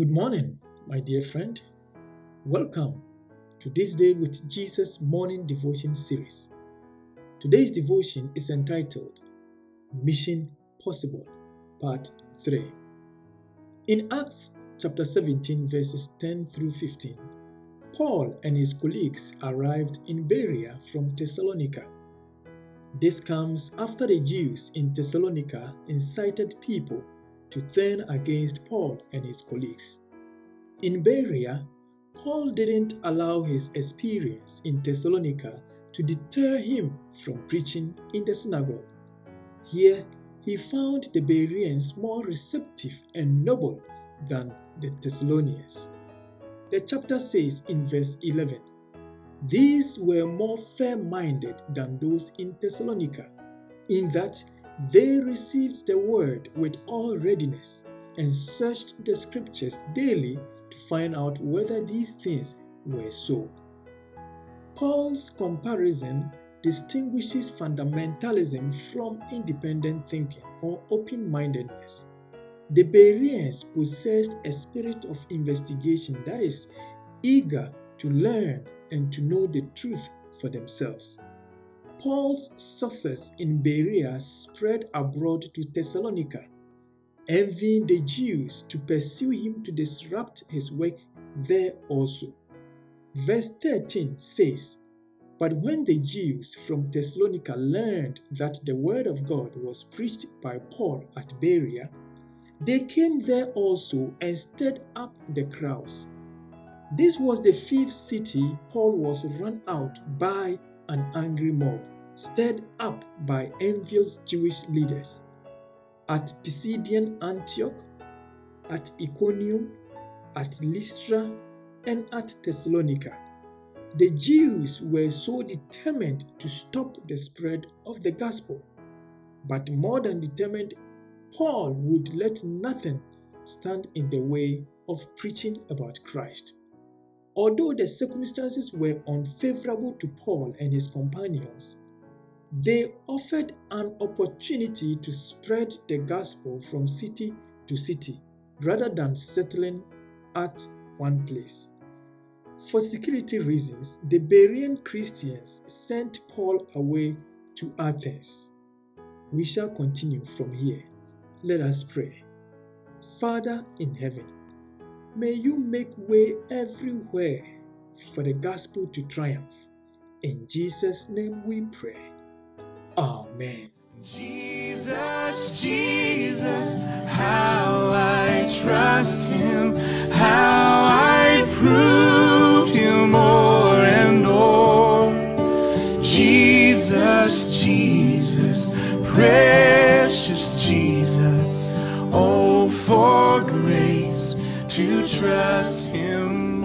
Good morning, my dear friend. Welcome to this day with Jesus morning devotion series. Today's devotion is entitled Mission Possible, Part 3. In Acts chapter 17, verses 10 through 15, Paul and his colleagues arrived in Berea from Thessalonica. This comes after the Jews in Thessalonica incited people to turn against Paul and his colleagues. In Berea, Paul didn't allow his experience in Thessalonica to deter him from preaching in the synagogue. Here, he found the Bereans more receptive and noble than the Thessalonians. The chapter says in verse 11 These were more fair minded than those in Thessalonica, in that they received the word with all readiness and searched the scriptures daily to find out whether these things were so. Paul's comparison distinguishes fundamentalism from independent thinking or open mindedness. The Bereans possessed a spirit of investigation that is eager to learn and to know the truth for themselves. Paul's success in Berea spread abroad to Thessalonica, envying the Jews to pursue him to disrupt his work there also. Verse 13 says, But when the Jews from Thessalonica learned that the word of God was preached by Paul at Berea, they came there also and stirred up the crowds. This was the fifth city Paul was run out by an angry mob, stirred up by envious Jewish leaders. At Pisidian Antioch, at Iconium, at Lystra, and at Thessalonica, the Jews were so determined to stop the spread of the gospel. But more than determined, Paul would let nothing stand in the way of preaching about Christ. Although the circumstances were unfavorable to Paul and his companions, they offered an opportunity to spread the gospel from city to city rather than settling at one place. For security reasons, the Berean Christians sent Paul away to Athens. We shall continue from here. Let us pray. Father in heaven, May you make way everywhere for the gospel to triumph. In Jesus' name we pray. Amen. Jesus, Jesus, how I trust him, how I proved him more and more. Jesus, Jesus, precious to trust him